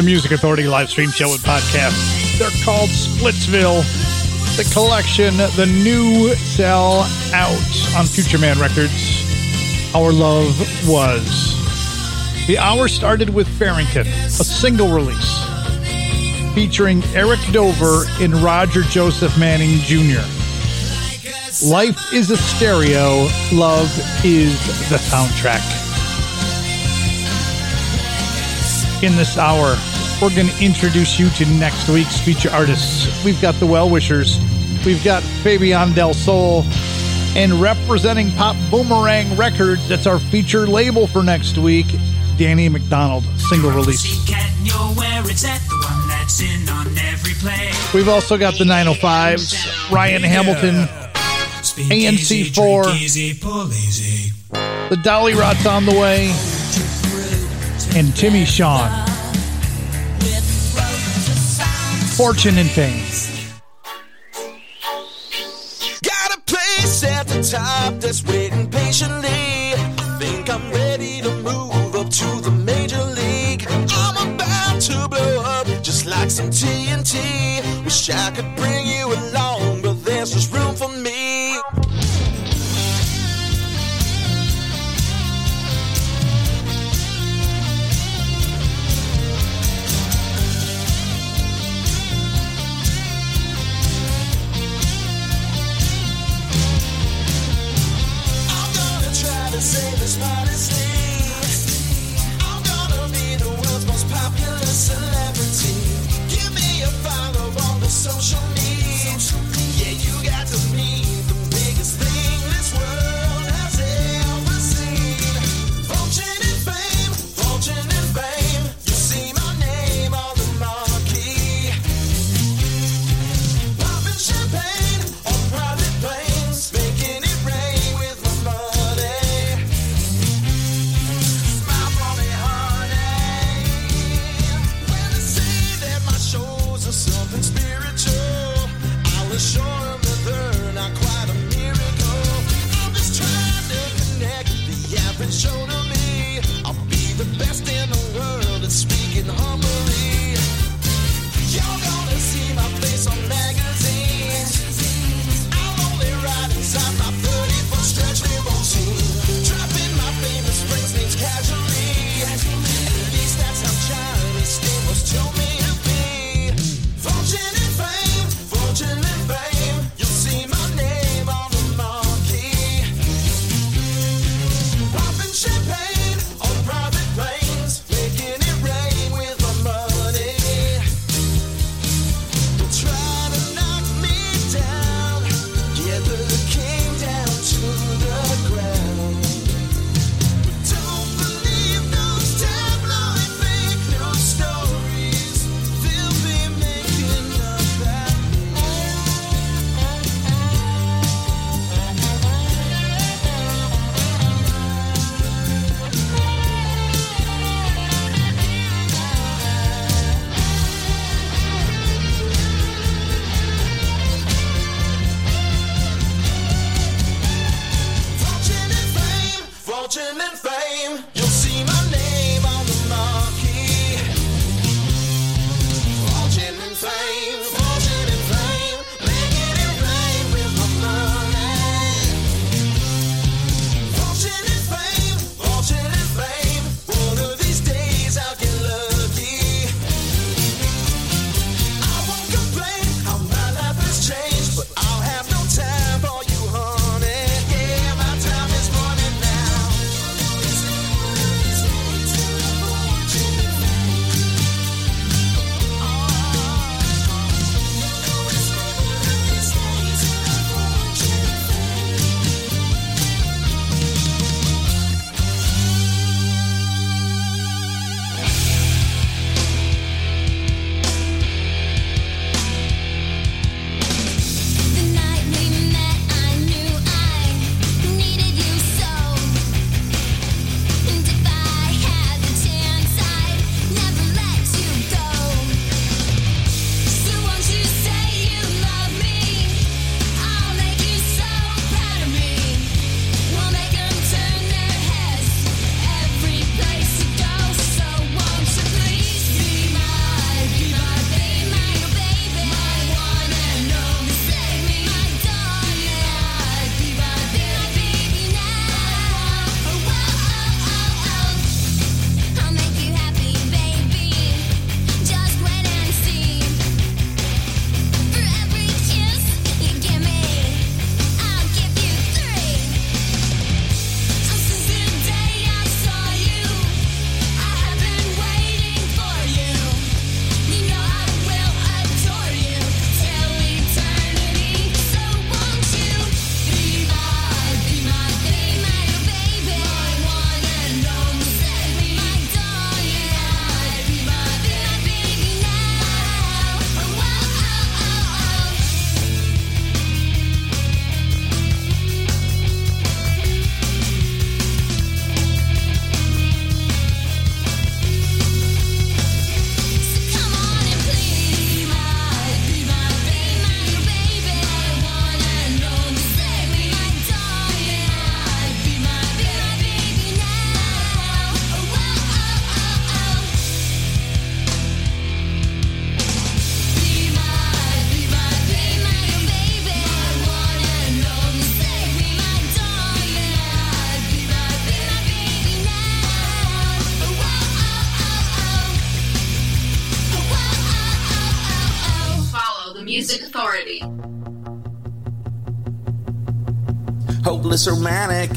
The Music Authority live stream show and podcast. They're called Splitsville. The collection, the new sell out on Future Man Records. Our Love Was. The hour started with Farrington, a single release featuring Eric Dover and Roger Joseph Manning Jr. Life is a stereo, love is the soundtrack. In this hour, we're going to introduce you to next week's feature artists. We've got the Well Wishers, we've got Fabian Del Sol, and representing Pop Boomerang Records, that's our feature label for next week, Danny McDonald, single release. We've also got the 905s, Ryan Hamilton, ANC4, the Dollyrots on the way, and Timmy Sean. Fortune and fame. Got a place at the top that's waiting patiently. Think I'm ready to move up to the major league. I'm about to blow up just like some TNT. Wish I could bring hopeless romantic.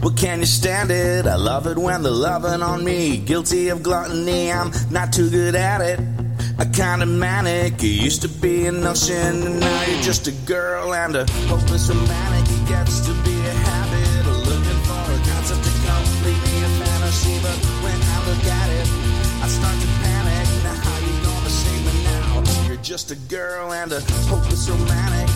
But can you stand it? I love it when they're loving on me. Guilty of gluttony, I'm not too good at it. I kinda manic. You used to be an ocean, and now you're just a girl and a hopeless romantic. It gets to be a habit looking for a concept to complete me a fantasy. But when I look at it, I start to panic. Now, how you gonna save me now? You're just a girl and a hopeless romantic.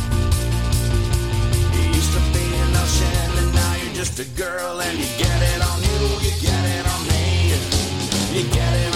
Just a girl and you get it on you, you get it on me. You get it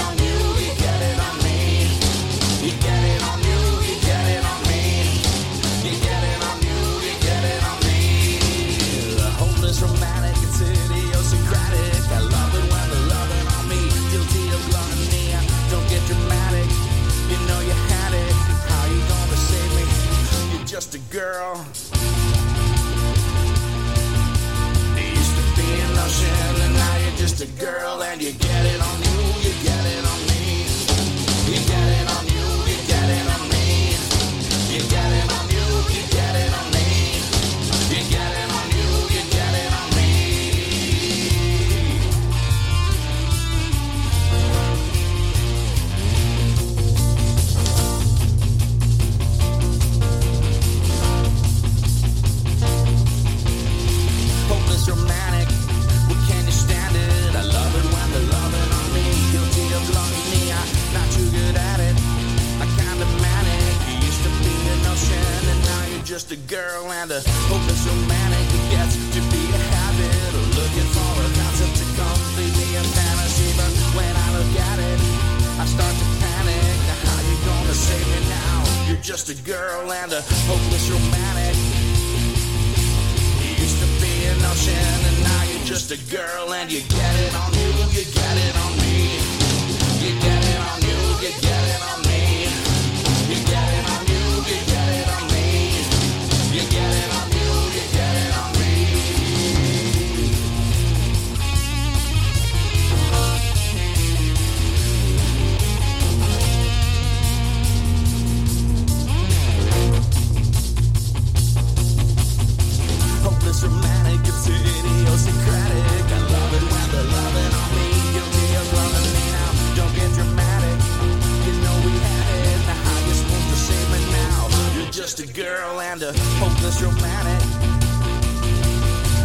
just a girl and a hopeless romantic.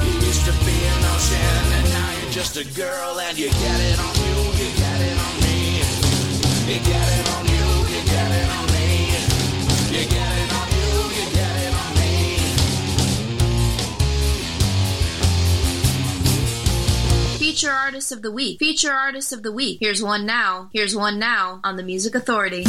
You used to be an ocean and now you're just a girl and you get it on you, you get it on me. You get it on you, you get it on me. You get it on you, you get it on me. Feature Artist of the Week. Feature Artist of the Week. Here's one now. Here's one now on the Music Authority.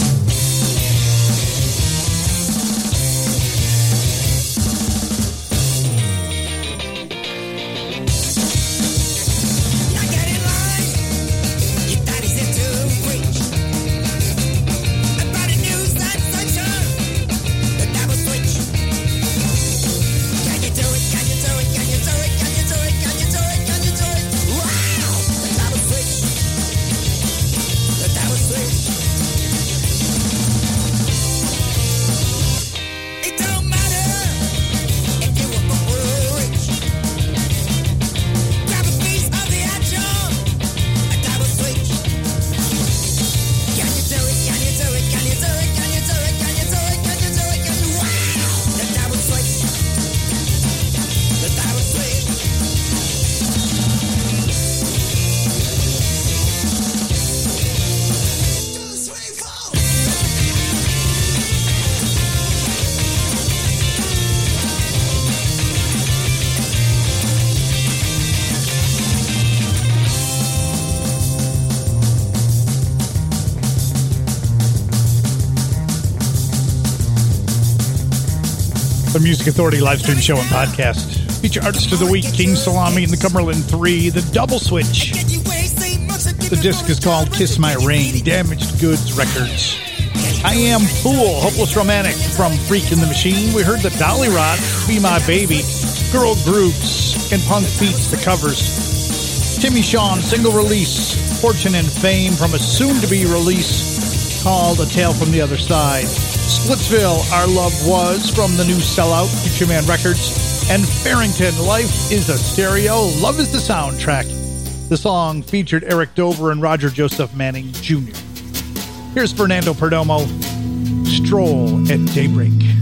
Music Authority live stream show and podcast. Feature artist of the week, King Salami and the Cumberland Three, the Double Switch. The disc is called Kiss My Ring, Damaged Goods Records. I Am Fool, Hopeless Romantic from Freak in the Machine. We heard the Dolly Rot, Be My Baby, Girl Groups, and Punk Beats, the covers. Timmy Sean, single release, Fortune and Fame from a soon to be release called A Tale from the Other Side. Splitsville, Our Love Was from the new Sellout, Future Man Records, and Farrington, Life is a Stereo, Love is the Soundtrack. The song featured Eric Dover and Roger Joseph Manning Jr. Here's Fernando Perdomo, Stroll at Daybreak.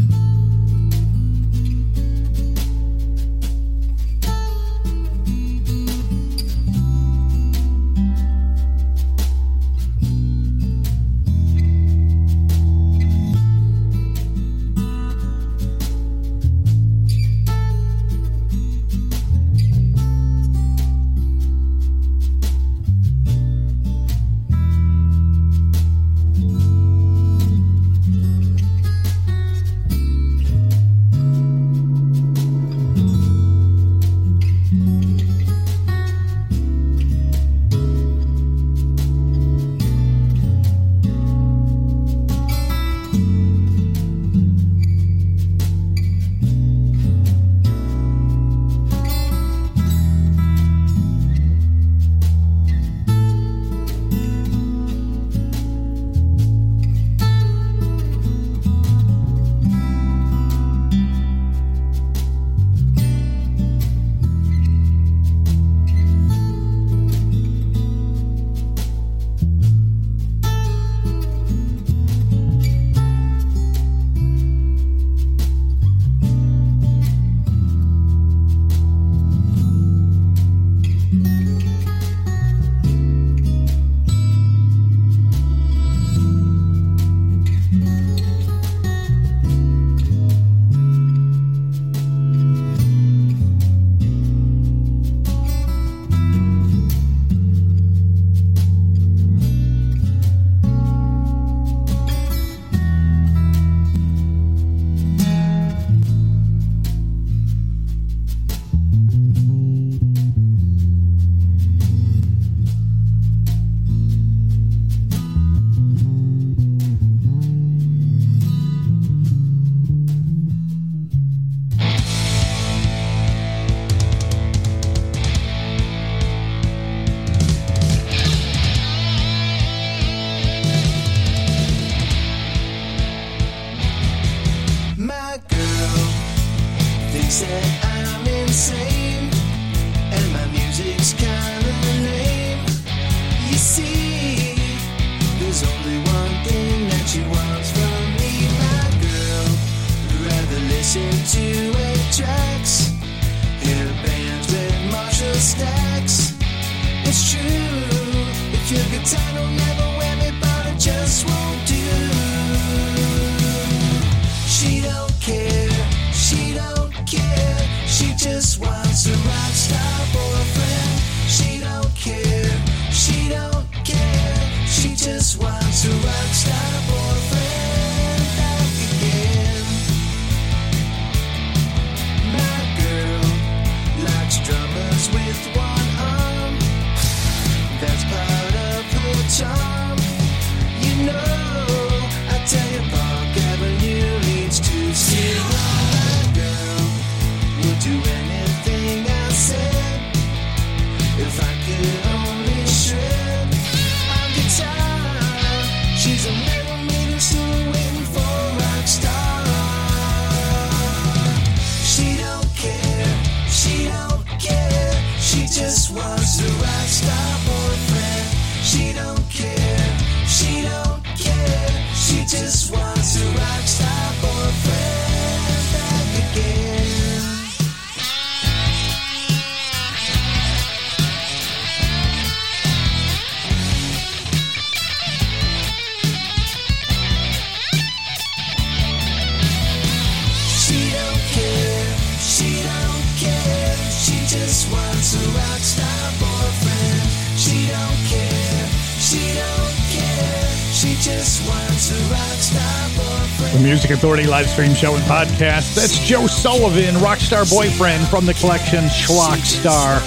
Authority live stream show and podcast. That's Joe Sullivan, Rockstar Boyfriend from the collection Schlock Star.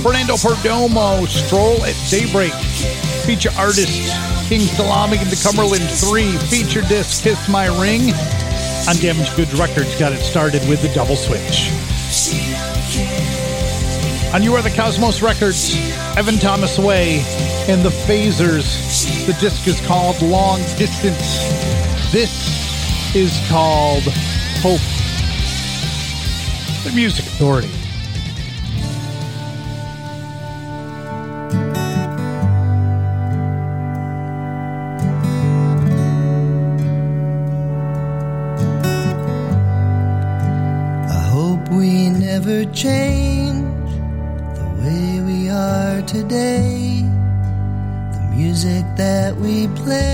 Fernando Perdomo, Stroll at Daybreak. Feature artist King Salami and the Cumberland 3. Feature disc Kiss My Ring. On Damaged Goods Records, got it started with the double switch. On You Are the Cosmos Records, Evan Thomas Way and the Phasers. The disc is called Long Distance. This is called Hope. The Music Authority. I hope we never change the way we are today. The music that we play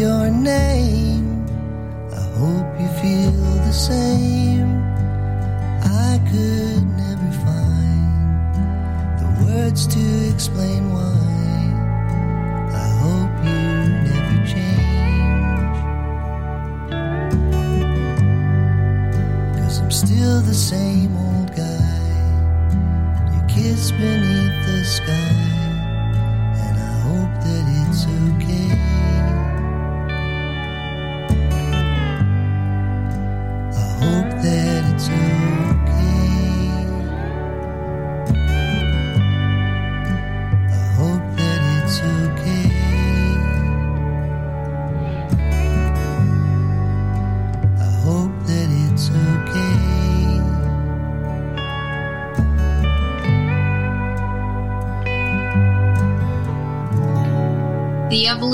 your name. I hope you feel the same. I could never find the words to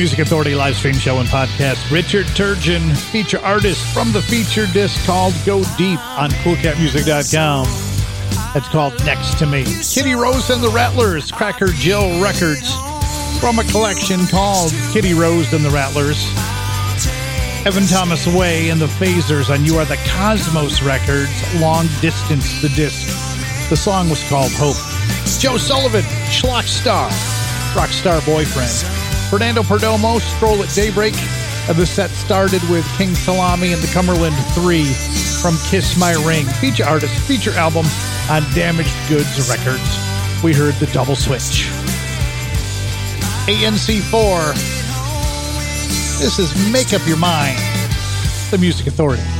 Music Authority live stream show and podcast. Richard Turgeon, feature artist from the feature disc called Go Deep on CoolCatMusic.com. It's called Next to Me. Kitty Rose and the Rattlers, Cracker Jill Records, from a collection called Kitty Rose and the Rattlers. Evan Thomas Way and the Phasers on You Are the Cosmos Records, Long Distance the Disc. The song was called Hope. Joe Sullivan, Schlock Star, Rockstar Boyfriend. Fernando Perdomo, Stroll at Daybreak. The set started with King Salami and the Cumberland 3 from Kiss My Ring. Feature artist, feature album on Damaged Goods Records. We heard the double switch. ANC4. This is Make Up Your Mind, the Music Authority.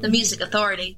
the music authority.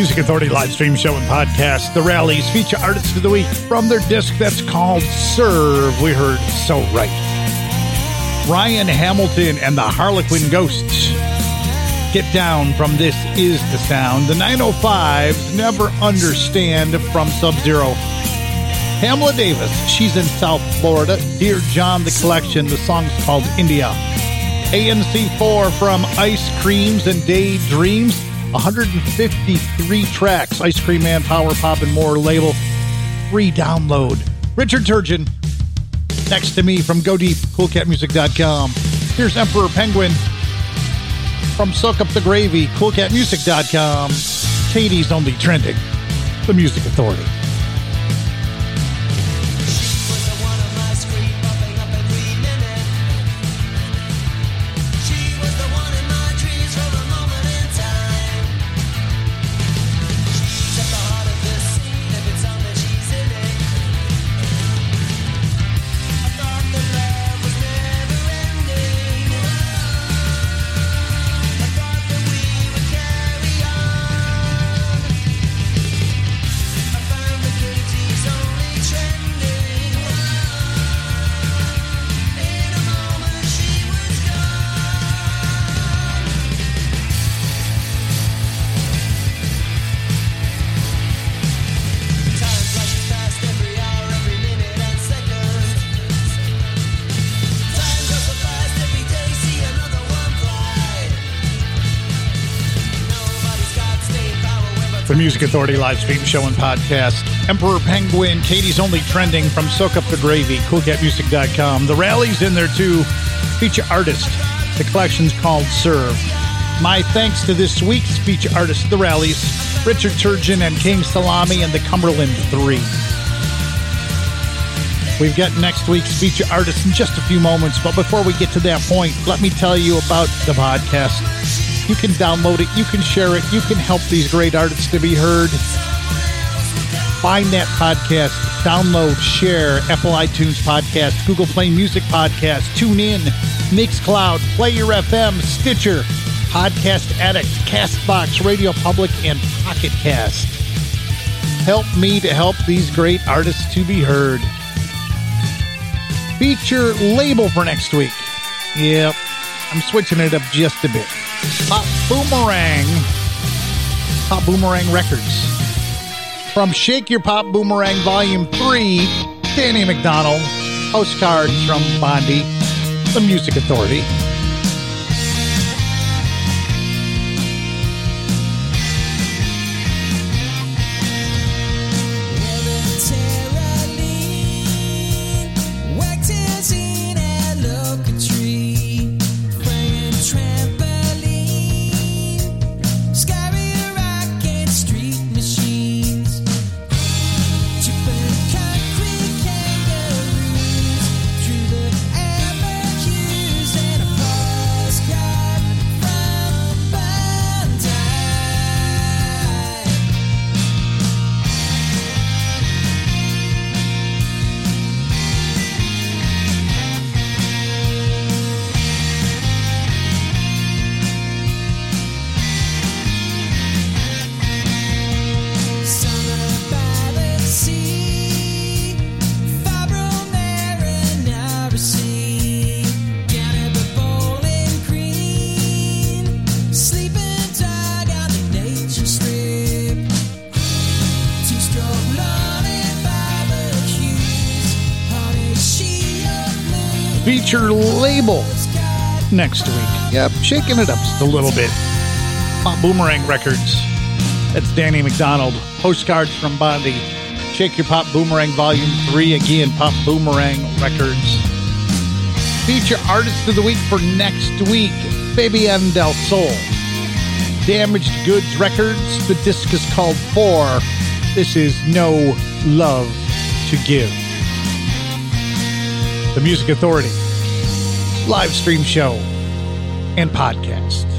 Music Authority live stream show and podcast. The rallies feature artists of the week from their disc that's called Serve. We heard So Right. Ryan Hamilton and the Harlequin Ghosts. Get down from This Is the Sound. The 905s Never Understand from Sub Zero. Pamela Davis, she's in South Florida. Dear John, the collection, the song's called India. ANC4 from Ice Creams and Daydreams. 153 tracks. Ice Cream Man, Power Pop, and more label. Free download. Richard Turgeon, next to me from Go Deep, CoolCatMusic.com. Here's Emperor Penguin from Soak Up the Gravy, CoolCatMusic.com. Katie's only trending. The Music Authority. Music Authority live stream show and podcast. Emperor Penguin, Katie's only trending from Soak Up the Gravy, CoolCatMusic.com. The rallies in there too. Feature artist. The collection's called Serve. My thanks to this week's feature artist, The Rallies, Richard Turgeon and King Salami and the Cumberland Three. We've got next week's feature artist in just a few moments, but before we get to that point, let me tell you about the podcast. You can download it, you can share it, you can help these great artists to be heard. Find that podcast, download, share Apple iTunes podcast, Google Play Music podcast, tune in, Mixcloud, Player FM, Stitcher, Podcast Addict, Castbox, Radio Public, and Pocket Cast. Help me to help these great artists to be heard. Feature label for next week. Yep, I'm switching it up just a bit. Pop Boomerang. Pop Boomerang Records. From Shake Your Pop Boomerang Volume 3, Danny McDonald. Postcards from Bondi, the Music Authority. Next week. Yep, shaking it up just a little bit. Pop Boomerang Records. That's Danny McDonald. Postcards from Bondi. Shake Your Pop Boomerang Volume 3. Again, Pop Boomerang Records. Feature Artist of the Week for next week. Fabian Del Sol. Damaged Goods Records. The disc is called Four. This is No Love to Give. The Music Authority live stream show and podcast.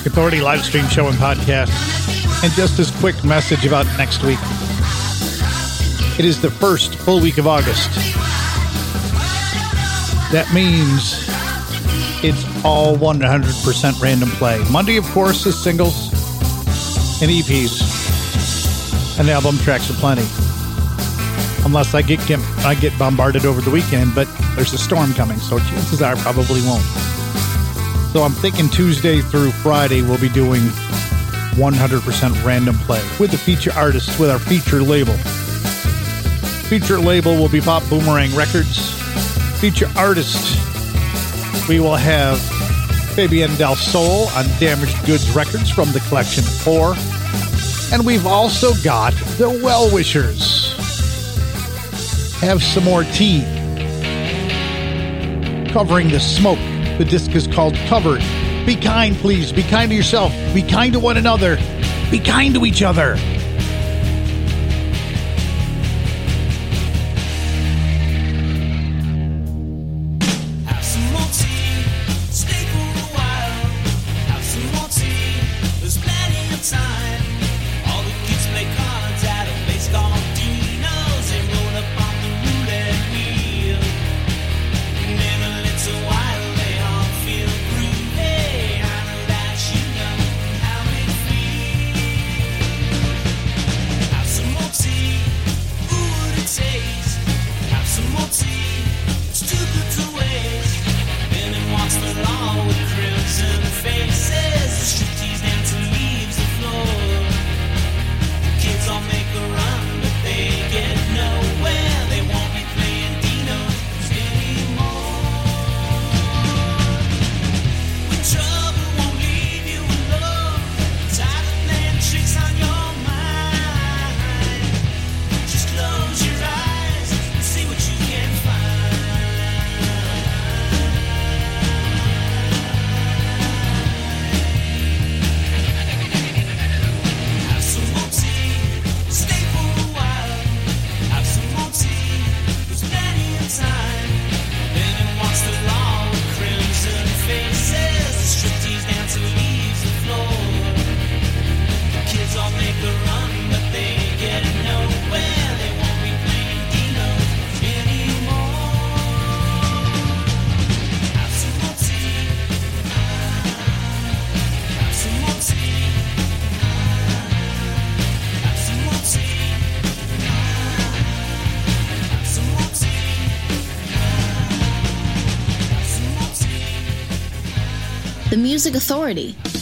Authority live stream show and podcast. And just this quick message about next week. It is the first full week of August. That means it's all 100% random play. Monday, of course, is singles and EPs, and album tracks are plenty. Unless I get I get bombarded over the weekend, but there's a storm coming, so chances are I probably won't. So I'm thinking Tuesday through Friday we'll be doing 100% random play with the feature artists with our feature label. Feature label will be Pop Boomerang Records. Feature artist we will have Fabian Del Sol on Damaged Goods Records from the collection 4. And we've also got the Well Wishers. Have some more tea. Covering the smoke. The disc is called Covered. Be kind, please. Be kind to yourself. Be kind to one another. Be kind to each other. Music Authority.